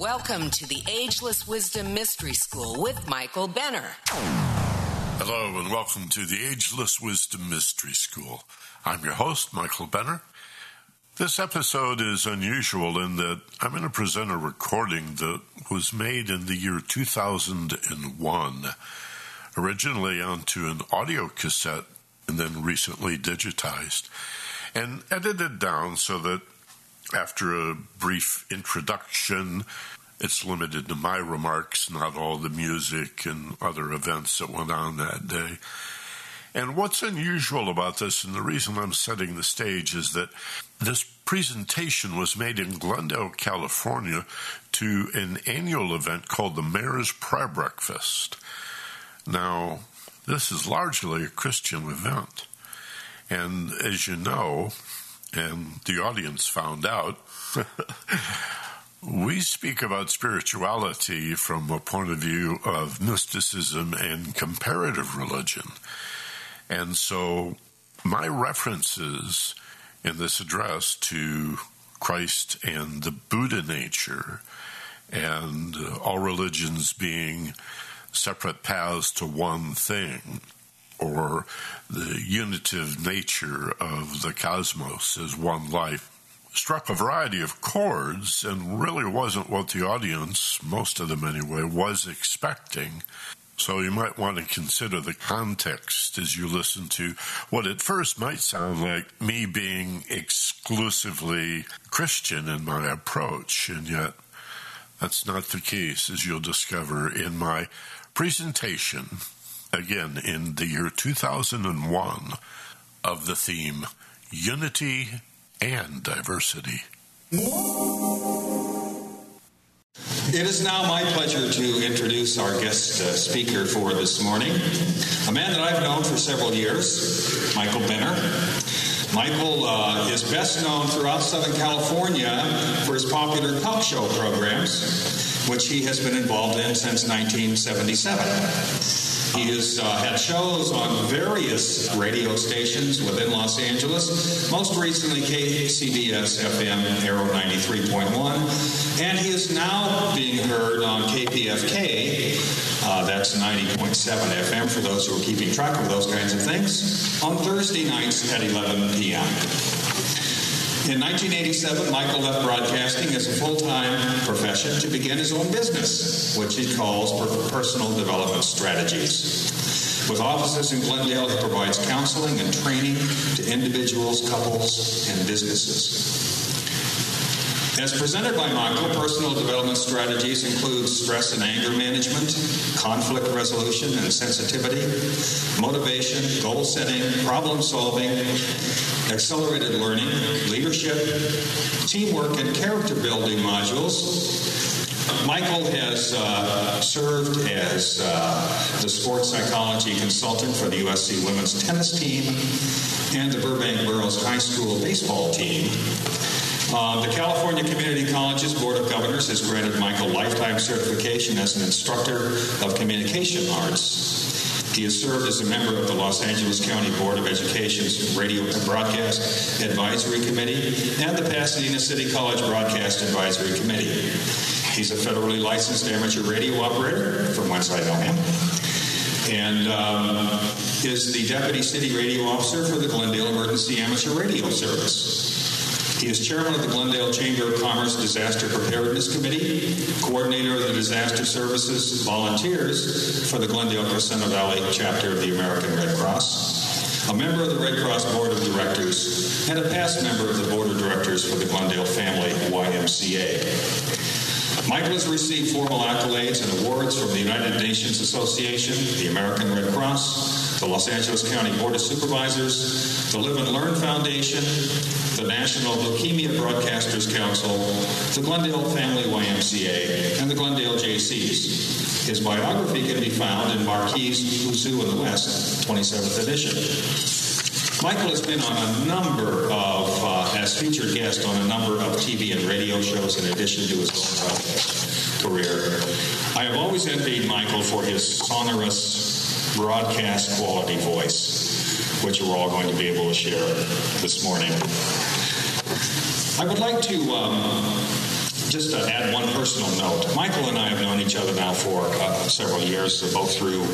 Welcome to the Ageless Wisdom Mystery School with Michael Benner. Hello, and welcome to the Ageless Wisdom Mystery School. I'm your host, Michael Benner. This episode is unusual in that I'm going to present a recording that was made in the year 2001, originally onto an audio cassette and then recently digitized, and edited down so that after a brief introduction, it's limited to my remarks, not all the music and other events that went on that day. And what's unusual about this, and the reason I'm setting the stage, is that this presentation was made in Glendale, California, to an annual event called the Mayor's Prayer Breakfast. Now, this is largely a Christian event. And as you know, and the audience found out, we speak about spirituality from a point of view of mysticism and comparative religion. And so my references in this address to Christ and the Buddha nature and all religions being separate paths to one thing or the unitive nature of the cosmos as one life struck a variety of chords and really wasn't what the audience, most of them anyway, was expecting. So you might want to consider the context as you listen to what at first might sound like me being exclusively Christian in my approach, and yet that's not the case, as you'll discover in my presentation again in the year 2001 of the theme Unity and Diversity. It is now my pleasure to introduce our guest uh, speaker for this morning, a man that I've known for several years, Michael Benner. Michael uh, is best known throughout Southern California for his popular talk show programs, which he has been involved in since 1977. He has uh, had shows on various radio stations within Los Angeles, most recently KCBS FM Arrow 93.1, and he is now being heard on KPFK, uh, that's 90.7 FM for those who are keeping track of those kinds of things, on Thursday nights at 11 p.m. In 1987, Michael left broadcasting as a full time profession to begin his own business, which he calls Personal Development Strategies. With offices in Glendale, he provides counseling and training to individuals, couples, and businesses. As presented by Michael, personal development strategies include stress and anger management, conflict resolution and sensitivity, motivation, goal setting, problem solving, accelerated learning, leadership, teamwork, and character building modules. Michael has uh, served as uh, the sports psychology consultant for the USC women's tennis team and the Burbank Burroughs High School baseball team. Uh, the California Community Colleges Board of Governors has granted Michael lifetime certification as an instructor of communication arts. He has served as a member of the Los Angeles County Board of Education's Radio and Broadcast Advisory Committee and the Pasadena City College Broadcast Advisory Committee. He's a federally licensed amateur radio operator, from whence I know him, and um, is the Deputy City Radio Officer for the Glendale Emergency Amateur Radio Service. He is chairman of the Glendale Chamber of Commerce Disaster Preparedness Committee, coordinator of the Disaster Services Volunteers for the Glendale Crescenta Valley chapter of the American Red Cross, a member of the Red Cross Board of Directors, and a past member of the Board of Directors for the Glendale Family YMCA. Michael has received formal accolades and awards from the United Nations Association, the American Red Cross, the Los Angeles County Board of Supervisors, the Live and Learn Foundation, the National Leukemia Broadcasters Council, the Glendale Family YMCA, and the Glendale JCs. His biography can be found in Marquis Who's Who in the West, 27th edition. Michael has been on a number of, uh, as featured guest on a number of TV and radio shows in addition to his own career. I have always envied Michael for his sonorous broadcast quality voice, which we're all going to be able to share this morning. I would like to um, just to add one personal note, Michael and I have known each other now for uh, several years, both through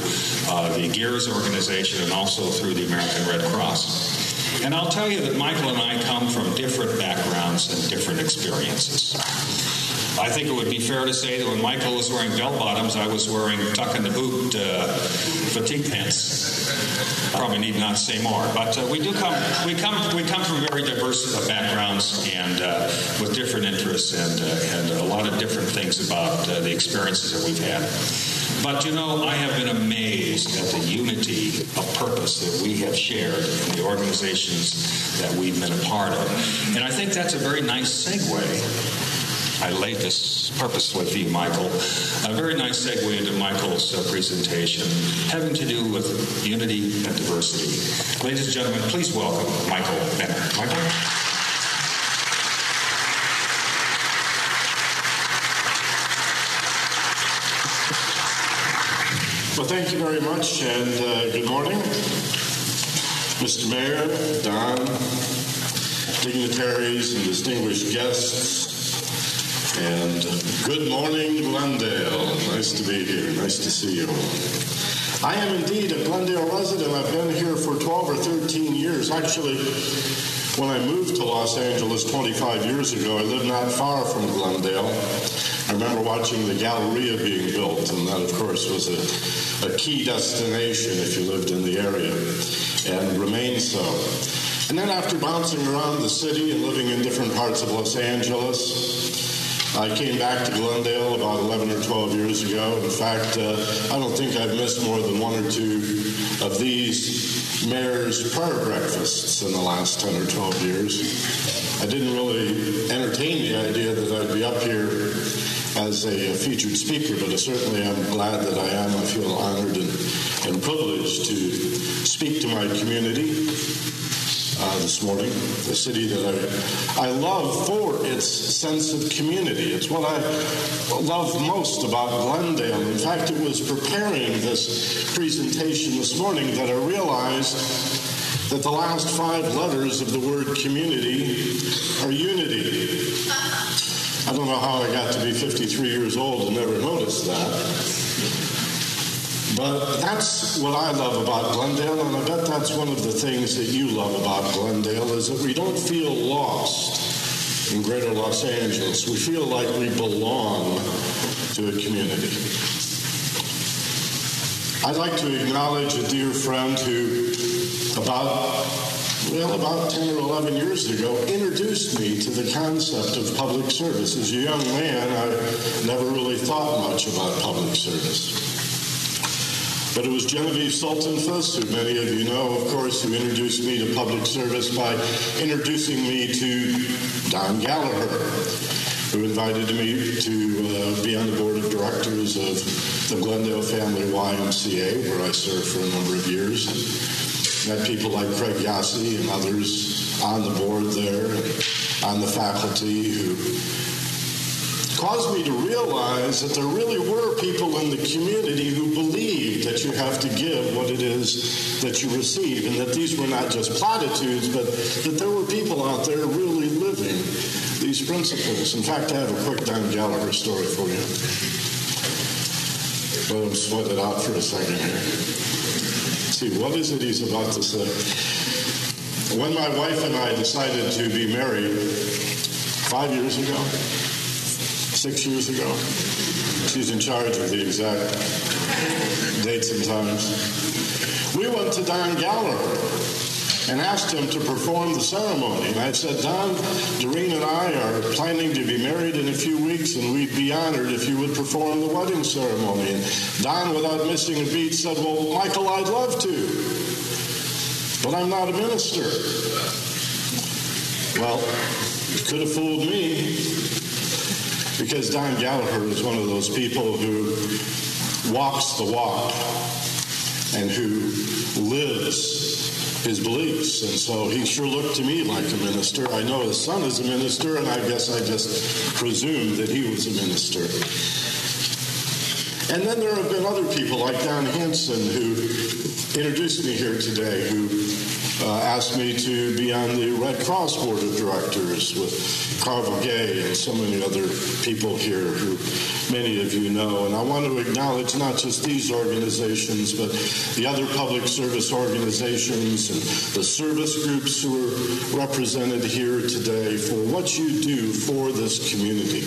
uh, the GEARS organization and also through the American Red Cross. And I'll tell you that Michael and I come from different backgrounds and different experiences. I think it would be fair to say that when Michael was wearing bell bottoms, I was wearing tuck in the boot uh, fatigue pants. Probably need not say more, but uh, we do come we come we come from very diverse uh, backgrounds and uh, with different interests and uh, and a lot of different things about uh, the experiences that we've had. But you know, I have been amazed at the unity of purpose that we have shared in the organizations that we've been a part of, and I think that's a very nice segue I laid this purposely for you, Michael. A very nice segue into Michael's uh, presentation having to do with unity and diversity. Ladies and gentlemen, please welcome Michael Benner. Michael? Well, thank you very much, and uh, good morning. Mr. Mayor, Don, dignitaries, and distinguished guests, and uh, good morning, Glendale. Nice to be here. Nice to see you. I am indeed a Glendale resident. I've been here for 12 or 13 years. Actually, when I moved to Los Angeles 25 years ago, I lived not far from Glendale. I remember watching the Galleria being built, and that, of course, was a, a key destination if you lived in the area, and remains so. And then after bouncing around the city and living in different parts of Los Angeles, I came back to Glendale about 11 or 12 years ago. In fact, uh, I don't think I've missed more than one or two of these mayor's prayer breakfasts in the last 10 or 12 years. I didn't really entertain the idea that I'd be up here as a featured speaker, but certainly I'm glad that I am. I feel honored and, and privileged to speak to my community uh, this morning, a city that I, I love for its sense of community. It's what I love most about Glendale. In fact, it was preparing this presentation this morning that I realized that the last five letters of the word community are unity. I don't know how I got to be 53 years old and never noticed that. But that's what I love about Glendale, and I bet that's one of the things that you love about Glendale is that we don't feel lost in greater Los Angeles. We feel like we belong to a community. I'd like to acknowledge a dear friend who about well, about 10 or 11 years ago, introduced me to the concept of public service. As a young man, I never really thought much about public service. But it was Genevieve Sultenfuss, who many of you know, of course, who introduced me to public service by introducing me to Don Gallagher, who invited me to uh, be on the board of directors of the Glendale Family YMCA, where I served for a number of years. Met people like Craig Yassi and others on the board there, and on the faculty who caused me to realize that there really were people in the community who believed that you have to give what it is that you receive, and that these were not just platitudes, but that there were people out there really living these principles. In fact, I have a quick Don Gallagher story for you. Let him sweat it out for a second here. see, what is it he's about to say? When my wife and I decided to be married five years ago, six years ago. She's in charge of the exact dates and times. We went to Don Gallagher and asked him to perform the ceremony. And I said, Don, Doreen and I are planning to be married in a few weeks, and we'd be honored if you would perform the wedding ceremony. And Don, without missing a beat, said, Well, Michael, I'd love to, but I'm not a minister. Well, you could have fooled me because Don Gallagher is one of those people who walks the walk and who lives his beliefs. And so he sure looked to me like a minister. I know his son is a minister, and I guess I just presumed that he was a minister. And then there have been other people like Don Hanson who introduced me here today who uh, asked me to be on the Red Cross Board of Directors with Carvel Gay and so many other people here who many of you know. And I want to acknowledge not just these organizations, but the other public service organizations and the service groups who are represented here today for what you do for this community.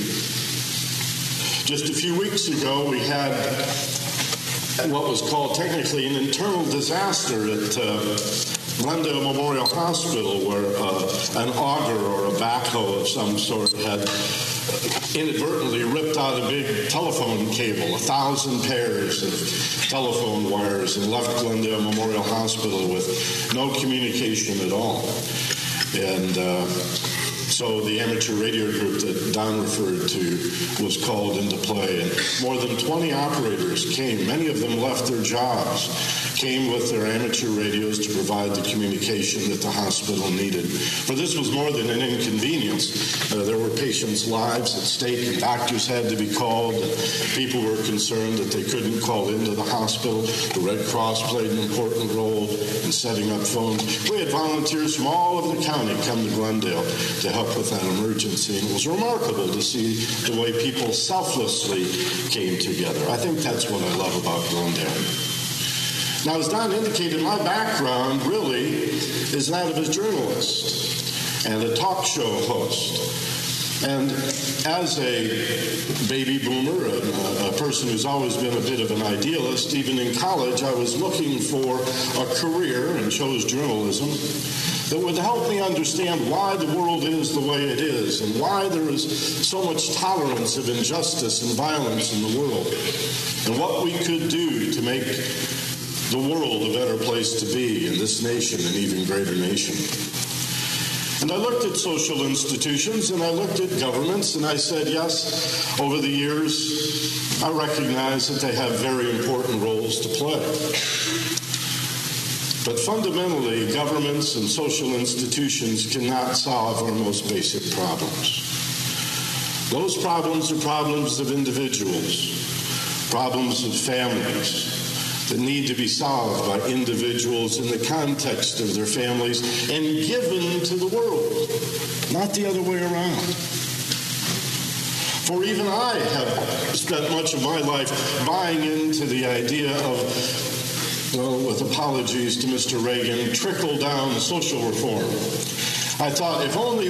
Just a few weeks ago, we had what was called technically an internal disaster at uh, Glendale Memorial Hospital, where uh, an auger or a backhoe of some sort had inadvertently ripped out a big telephone cable, a thousand pairs of telephone wires, and left Glendale Memorial Hospital with no communication at all. And uh, so the amateur radio group that Don referred to was called into play, and more than 20 operators came. Many of them left their jobs, came with their amateur radios to provide the communication that the hospital needed. For this was more than an inconvenience. Uh, there were patients' lives at stake, and doctors had to be called, and people were concerned that they couldn't call into the hospital. The Red Cross played an important role in setting up phones. We had volunteers from all over the county come to Glendale to help with that emergency. And it was remarkable to see the way people selflessly came together. I think that's what I love about Glendale. Now, as Don indicated, my background really is that of a journalist and a talk show host. And as a baby boomer, a, a, person who's always been a bit of an idealist, even in college, I was looking for a career and chose journalism that would help me understand why the world is the way it is and why there is so much tolerance of injustice and violence in the world and what we could do to make the world a better place to be and this nation an even greater nation. And I looked at social institutions and I looked at governments and I said, yes, over the years, I recognize that they have very important roles to play. But fundamentally, governments and social institutions cannot solve our most basic problems. Those problems are problems of individuals, problems of families that need to be solved by individuals in the context of their families and given to the world, not the other way around. For even I have spent much of my life buying into the idea of well, with apologies to Mr. Reagan, trickle down social reform. I thought if only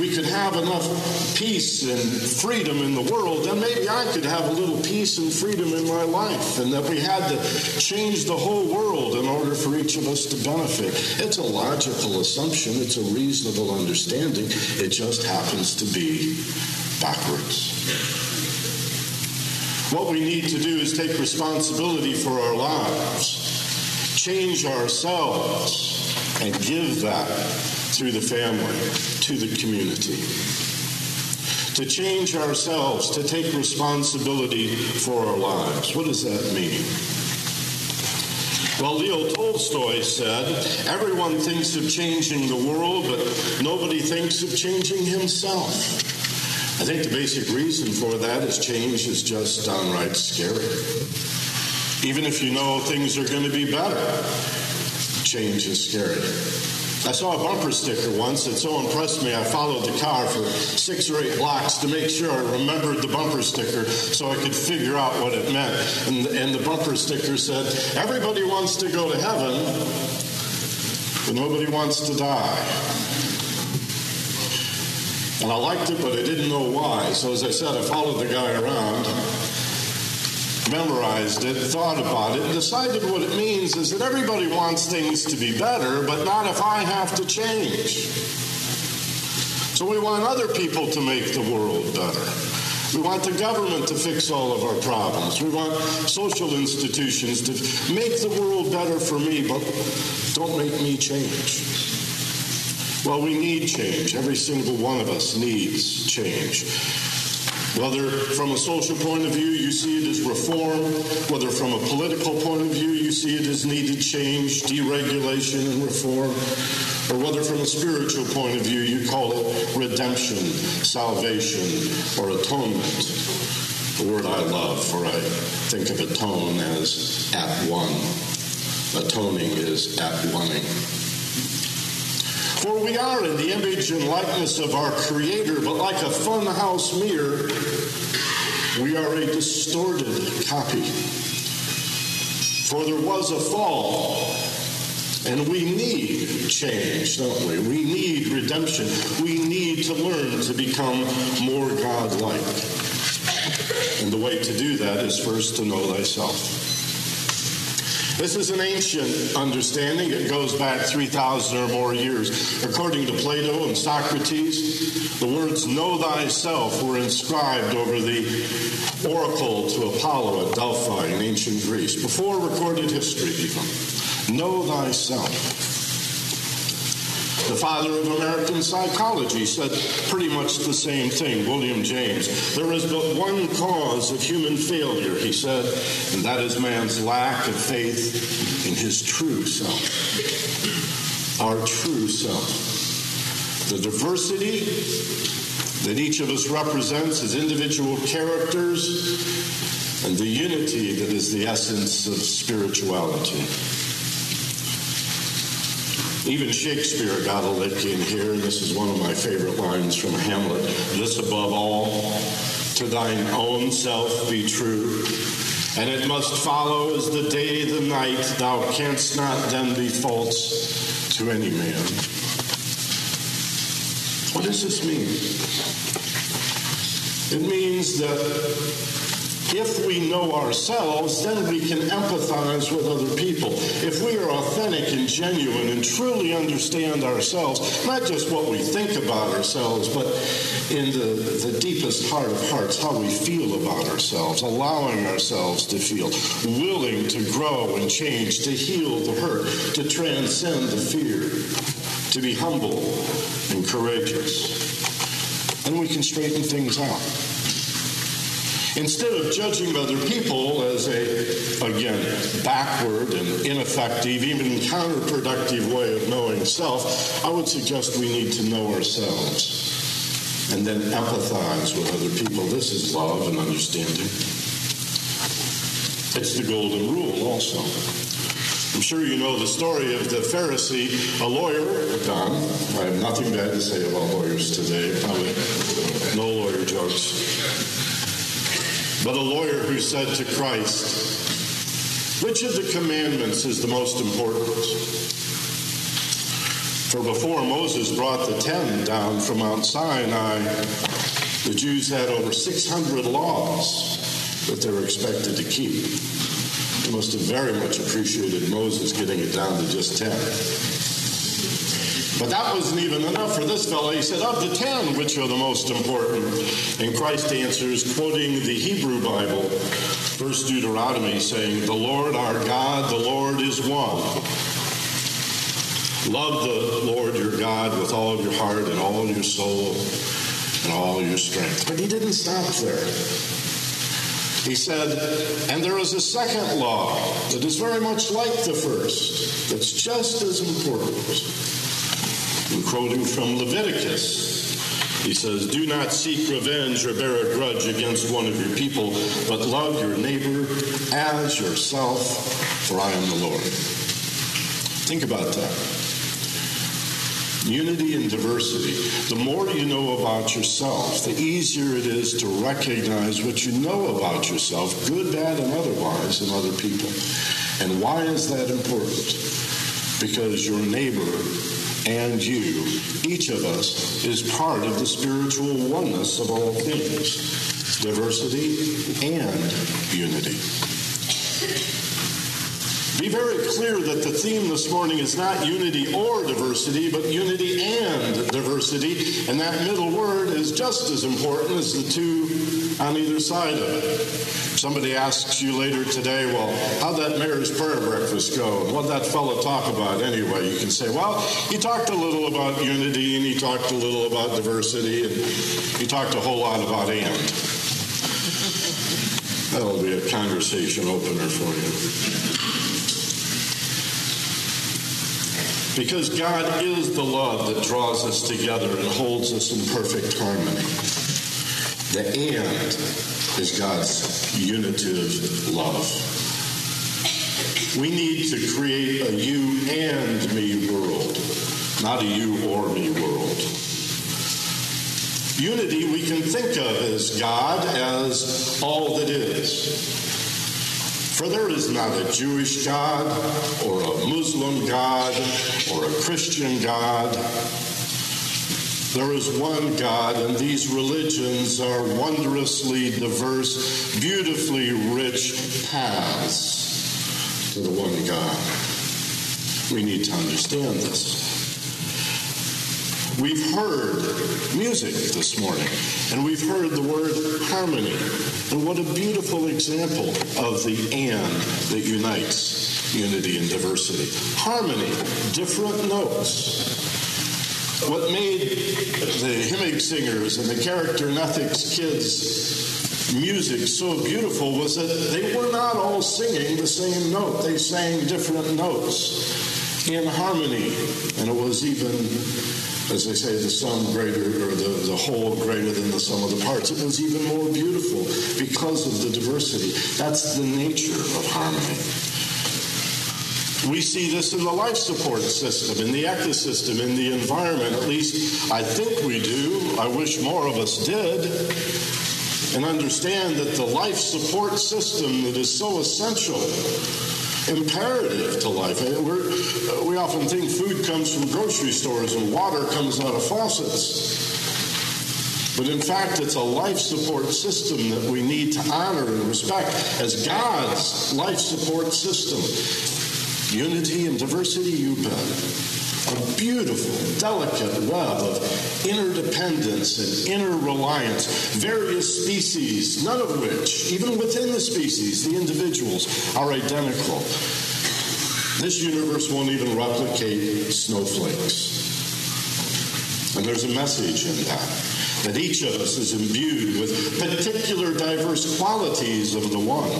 we could have enough peace and freedom in the world, then maybe I could have a little peace and freedom in my life, and that we had to change the whole world in order for each of us to benefit. It's a logical assumption, it's a reasonable understanding. It just happens to be backwards. What we need to do is take responsibility for our lives change ourselves and give that through the family to the community. To change ourselves, to take responsibility for our lives. What does that mean? Well, Leo Tolstoy said, everyone thinks of changing the world, but nobody thinks of changing himself. I think the basic reason for that is change is just downright scary even if you know things are going to be better. Change is scary. I saw a bumper sticker once that so impressed me, I followed the car for six or eight blocks to make sure I remembered the bumper sticker so I could figure out what it meant. And, and the bumper sticker said, Everybody wants to go to heaven, but nobody wants to die. And I liked it, but I didn't know why. So as I said, I followed the guy around memorized it, thought about it, decided what it means is that everybody wants things to be better, but not if I have to change. So we want other people to make the world better. We want the government to fix all of our problems. We want social institutions to make the world better for me, but don't make me change. Well, we need change. Every single one of us needs change. Whether from a social point of view you see it as reform, whether from a political point of view you see it as needed change, deregulation, and reform, or whether from a spiritual point of view you call it redemption, salvation, or atonement. The word I love, for I think of atone as at one. Atoning is at oneing. For we are in the image and likeness of our Creator, but like a funhouse mirror, we are a distorted copy. For there was a fall, and we need change, don't we? We need redemption. We need to learn to become more God-like. And the way to do that is first to know thyself. This is an ancient understanding. It goes back 3,000 or more years. According to Plato and Socrates, the words know thyself were inscribed over the oracle to Apollo at Delphi in ancient Greece, before recorded history even. Know thyself. The father of American psychology said pretty much the same thing, William James. There is but one cause of human failure, he said, and that is man's lack of faith in his true self. Our true self. The diversity that each of us represents as individual characters and the unity that is the essence of spirituality. Even Shakespeare got a lick in here, and this is one of my favorite lines from Hamlet. This above all, to thine own self be true. And it must follow as the day the night, thou canst not then be false to any man. What does this mean? It means that if we know ourselves, then we can empathize with other people. If we are authentic and genuine and truly understand ourselves, not just what we think about ourselves, but in the, the deepest heart of hearts, how we feel about ourselves, allowing ourselves to feel, willing to grow and change, to heal the hurt, to transcend the fear, to be humble and courageous. And we can straighten things out. Instead of judging other people as a, again, backward and ineffective, even counterproductive way of knowing self, I would suggest we need to know ourselves and then empathize with other people. This is love and understanding. It's the golden rule also. I'm sure you know the story of the Pharisee, a lawyer, Don. I have nothing bad to say about lawyers today. Probably no lawyer jokes but a lawyer who said to Christ, Which of the commandments is the most important? For before Moses brought the ten down from Mount Sinai, the Jews had over 600 laws that they were expected to keep. They must have very much appreciated Moses getting it down to just 10. But that wasn't even enough for this fellow. He said, Of the ten, which are the most important? And Christ answers, quoting the Hebrew Bible, verse Deuteronomy, saying, The Lord our God, the Lord is one. Love the Lord your God with all of your heart and all your soul and all your strength. But he didn't stop there. He said, and there is a second law that is very much like the first, that's just as important. I'm quoting from Leviticus. He says, Do not seek revenge or bear a grudge against one of your people, but love your neighbor as yourself, for I am the Lord. Think about that. Unity and diversity. The more you know about yourself, the easier it is to recognize what you know about yourself, good, bad, and otherwise, in other people. And why is that important? Because your neighbor and you, each of us, is part of the spiritual oneness of all things diversity and unity. Be very clear that the theme this morning is not unity or diversity, but unity and diversity. And that middle word is just as important as the two on either side of it somebody asks you later today, well, how'd that mayor's prayer breakfast go? What'd that fellow talk about anyway? You can say, well, he talked a little about unity and he talked a little about diversity and he talked a whole lot about and. That'll be a conversation opener for you. Because God is the love that draws us together and holds us in perfect harmony. The and is God's unitive love. We need to create a you and me world not a you or me world. Unity we can think of as God as all that is. For there is not a Jewish God or a Muslim God or a Christian God. There is one God, and these religions are wondrously diverse, beautifully rich paths to the one God. We need to understand this. We've heard music this morning, and we've heard the word harmony. And what a beautiful example of the and that unites unity and diversity. Harmony, different notes. What made the Hymig singers and the character Ethics kids music so beautiful was that they were not all singing the same note. They sang different notes in harmony. And it was even as they say, the sum greater or the, the whole greater than the sum of the parts. It was even more beautiful because of the diversity. That's the nature of harmony. We see this in the life support system, in the ecosystem, in the environment. At least I think we do. I wish more of us did. And understand that the life support system that is so essential imperative to life. We're, we often think food comes from grocery stores and water comes out of faucets. But in fact, it's a life support system that we need to honor and respect as God's life support system. Unity and diversity, you bet a beautiful, delicate web of interdependence and interreliance, various species, none of which, even within the species, the individuals, are identical. This universe won't even replicate snowflakes. And there's a message in that that each of us is imbued with particular diverse qualities of the one.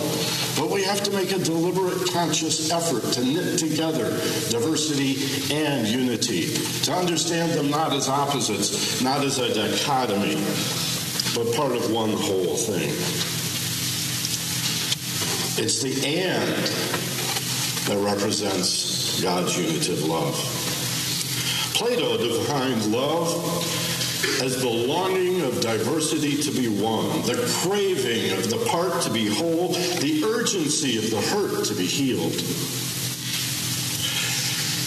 But we have to make a deliberate, conscious effort to knit together diversity and unity, to understand them not as opposites, not as a dichotomy, but part of one whole thing. It's the and that represents God's unitive love. Plato defined love as the longing of diversity to be one, the craving of the part to be whole, the urgency of the hurt to be healed.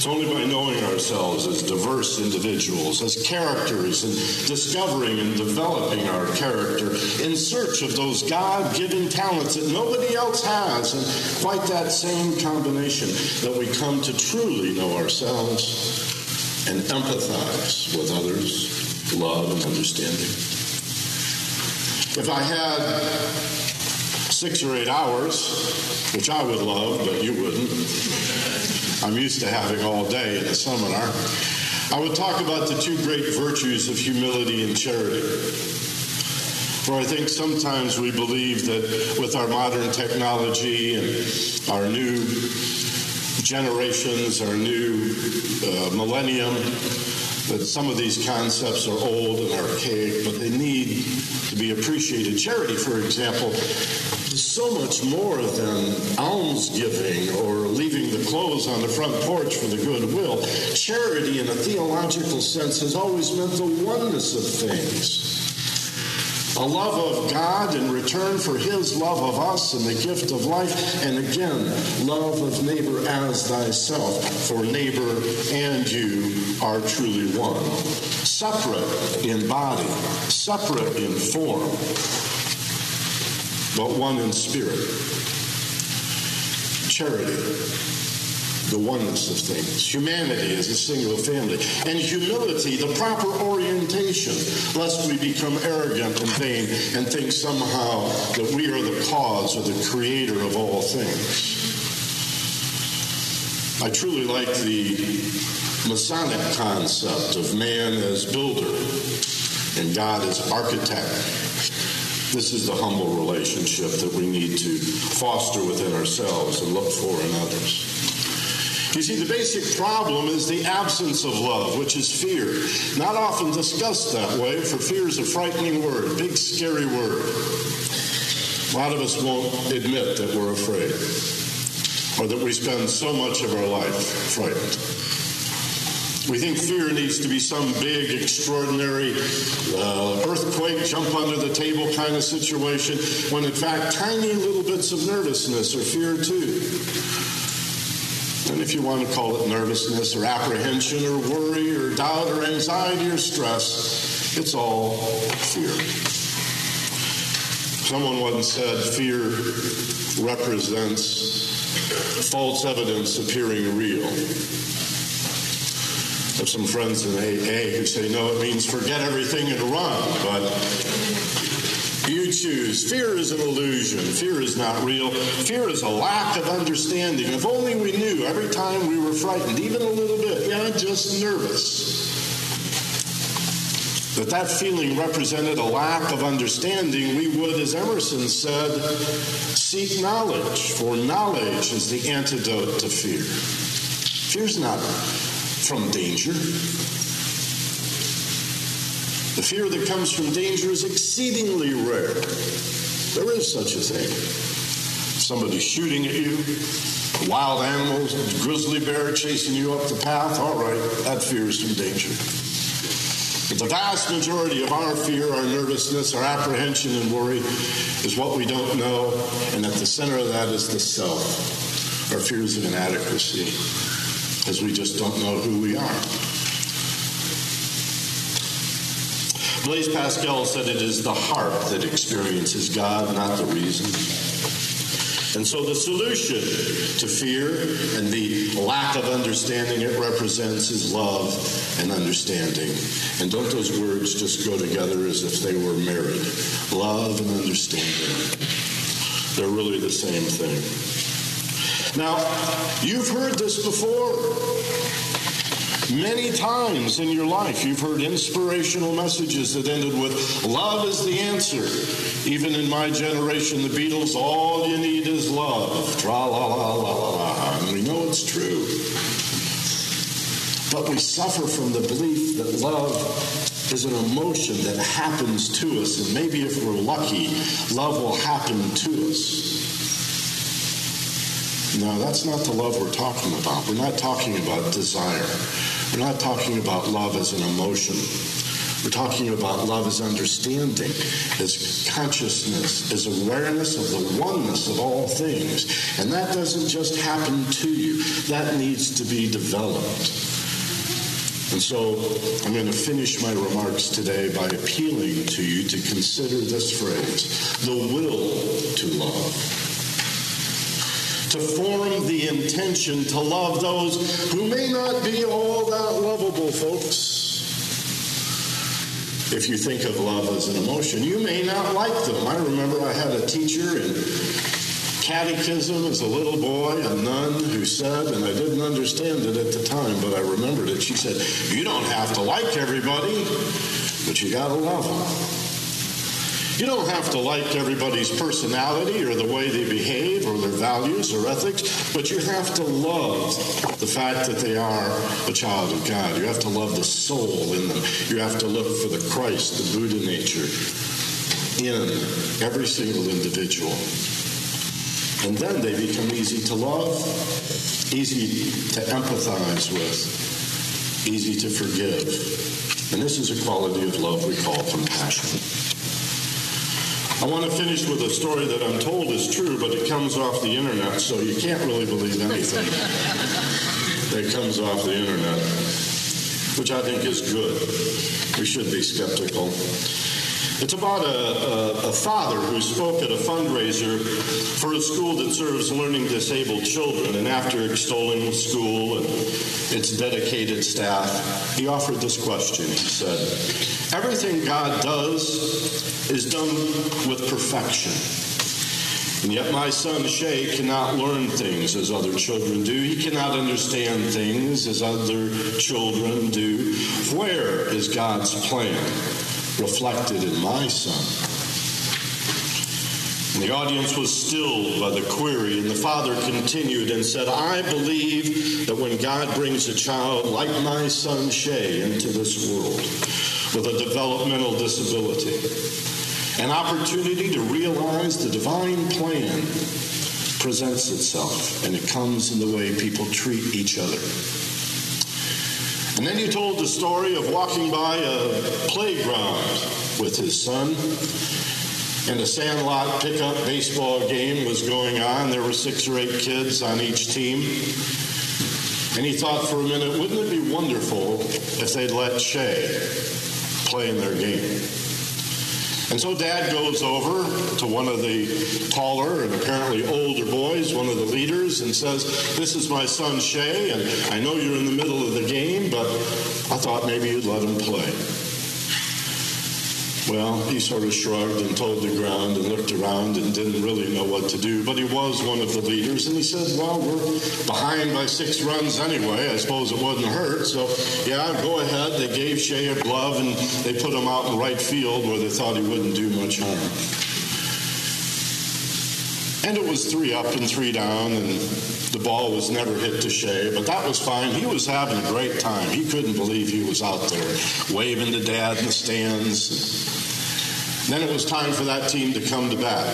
It's only by knowing ourselves as diverse individuals, as characters, and discovering and developing our character in search of those God given talents that nobody else has, and quite that same combination, that we come to truly know ourselves and empathize with others love and understanding. If I had six or eight hours, which I would love, but you wouldn't, I'm used to having all day in a seminar, I would talk about the two great virtues of humility and charity. For I think sometimes we believe that with our modern technology and our new generations, our new uh, millennium, that some of these concepts are old and archaic, but they need to be appreciated. Charity, for example, is so much more than almsgiving or leaving the clothes on the front porch for the goodwill. Charity, in a theological sense, has always meant the oneness of things a love of God in return for his love of us and the gift of life, and again, love of neighbor as thyself, for neighbor and you are truly one. Separate in body, separate in form, but one in spirit. Charity the oneness of things. Humanity is a single family. And humility, the proper orientation, lest we become arrogant and vain and think somehow that we are the cause or the creator of all things. I truly like the Masonic concept of man as builder and God as architect. This is the humble relationship that we need to foster within ourselves and look for in others. You see, the basic problem is the absence of love, which is fear. Not often discussed that way, for fear is a frightening word, big, scary word. A lot of us won't admit that we're afraid or that we spend so much of our life frightened. We think fear needs to be some big, extraordinary uh, earthquake, jump under the table kind of situation, when in fact, tiny little bits of nervousness are fear too. And if you want to call it nervousness or apprehension or worry or doubt or anxiety or stress, it's all fear. Someone once said fear represents false evidence appearing real. I have some friends in AA who say, no, it means forget everything and run. But you choose. Fear is an illusion. Fear is not real. Fear is a lack of understanding. If only we knew every time we were frightened, even a little bit, yeah, just nervous, that that feeling represented a lack of understanding, we would, as Emerson said, seek knowledge, for knowledge is the antidote to fear. Fear's not from danger. The fear that comes from danger is exceedingly rare. There is such a thing. Somebody shooting at you, wild animals, grizzly bear chasing you up the path, all right, that fear is from danger. But the vast majority of our fear, our nervousness, our apprehension and worry is what we don't know, and at the center of that is the self, our fears of inadequacy, because we just don't know who we are. Blaise Pascal said it is the heart that experiences God, not the reason. And so the solution to fear and the lack of understanding it represents is love and understanding. And don't those words just go together as if they were married? Love and understanding. They're really the same thing. Now, you've heard this before. Many times in your life, you've heard inspirational messages that ended with, Love is the answer. Even in my generation, the Beatles, all you need is love. Tra la la la la la. And we know it's true. But we suffer from the belief that love is an emotion that happens to us. And maybe if we're lucky, love will happen to us. No, that's not the love we're talking about. We're not talking about desire. We're not talking about love as an emotion. We're talking about love as understanding, as consciousness, as awareness of the oneness of all things. And that doesn't just happen to you, that needs to be developed. And so I'm going to finish my remarks today by appealing to you to consider this phrase the will to love to form the intention to love those who may not be all that lovable, folks. If you think of love as an emotion, you may not like them. I remember I had a teacher in catechism as a little boy, a nun, who said, and I didn't understand it at the time, but I remembered it. She said, You don't have to like everybody, but you got to love them. You don't have to like everybody's personality or the way they behave or their values or ethics, but you have to love the fact that they are a child of God. You have to love the soul in them. You have to look for the Christ, the Buddha nature in every single individual. And then they become easy to love, easy to empathize with, easy to forgive. And this is a quality of love we call compassion. I want to finish with a story that I'm told is true, but it comes off the internet, so you can't really believe anything that comes off the internet, which I think is good. We should be skeptical. It's about a, a, a, father who spoke at a fundraiser for a school that serves learning disabled children. And after extolling the school and its dedicated staff, he offered this question. He said, Everything God does is done with perfection. And yet, my son Shay cannot learn things as other children do. He cannot understand things as other children do. Where is God's plan? reflected in my son. And the audience was stilled by the query, and the father continued and said, I believe that when God brings a child like my son Shay into this world with a developmental disability, an opportunity to realize the divine plan presents itself, and it comes in the way people treat each other. And then he told the story of walking by a playground with his son. And a sandlot pickup baseball game was going on. There were six or eight kids on each team. And he thought for a minute, wouldn't it be wonderful if they'd let Shay play in their game? And so dad goes over to one of the taller and apparently older boys, one of the leaders, and says, This is my son Shay, and I know you're in the middle of the game, but I thought maybe you'd let him play. Well, he sort of shrugged and toed the ground and looked around and didn't really know what to do. But he was one of the leaders, and he said, Well, we're behind by six runs anyway. I suppose it wouldn't hurt. So, yeah, go ahead. They gave Shay a glove and they put him out in right field where they thought he wouldn't do much harm. And it was three up and three down, and the ball was never hit to Shay, but that was fine. He was having a great time. He couldn't believe he was out there waving to dad in the stands. Then it was time for that team to come to bat.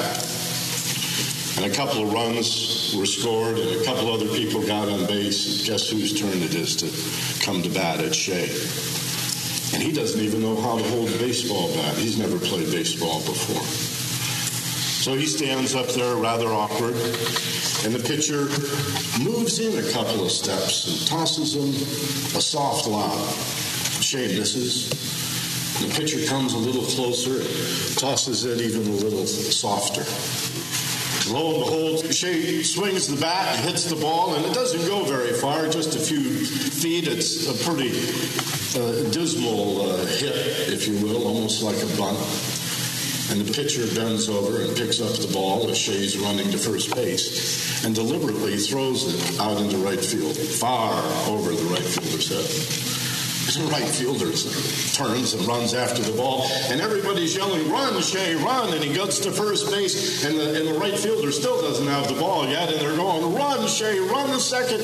And a couple of runs were scored, and a couple other people got on base. Guess whose turn it is to come to bat? It's Shay. And he doesn't even know how to hold a baseball bat. He's never played baseball before. So he stands up there rather awkward, and the pitcher moves in a couple of steps and tosses him a soft lob. Shay misses. The pitcher comes a little closer, tosses it even a little softer. Lo and behold, Shay swings the bat hits the ball, and it doesn't go very far, just a few feet. It's a pretty uh, dismal uh, hit, if you will, almost like a bunt. And the pitcher bends over and picks up the ball as Shay's running to first base and deliberately throws it out into right field, far over the right fielder's head. The right fielder turns and runs after the ball, and everybody's yelling, Run, Shay, run! And he gets to first base, and the, and the right fielder still doesn't have the ball yet, and they're going, Run, Shay, run the second.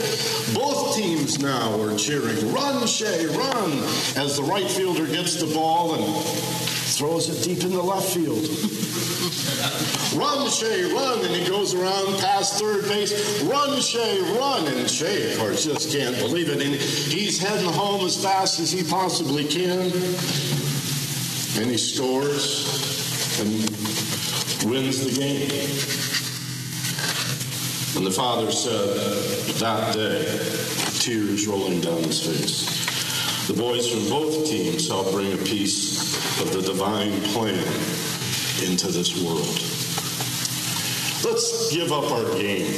Both teams now are cheering, Run, Shay, run! As the right fielder gets the ball and throws it deep in the left field. run, Shay, run. And he goes around past third base. Run, Shay, run. And Shay, of course, just can't believe it. And he's heading home as fast as he possibly can. And he scores and wins the game. And the father said that day, tears rolling down his face. The boys from both teams help bring a piece of the divine plan into this world. Let's give up our game.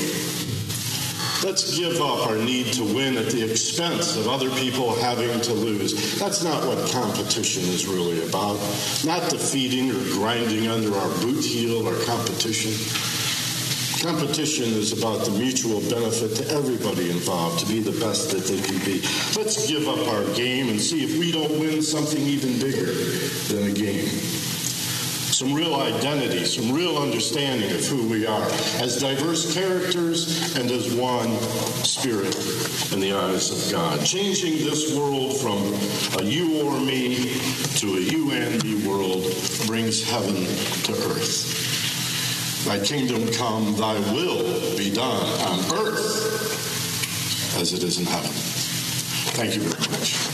Let's give up our need to win at the expense of other people having to lose. That's not what competition is really about. Not defeating or grinding under our boot heel or competition. Competition is about the mutual benefit to everybody involved to be the best that they can be. Let's give up our game and see if we don't win something even bigger than a game. Some real identity, some real understanding of who we are as diverse characters and as one spirit in the eyes of God. Changing this world from a you or me to a you and me world brings heaven to earth. Thy kingdom come, thy will be done on earth as it is in heaven. Thank you very much.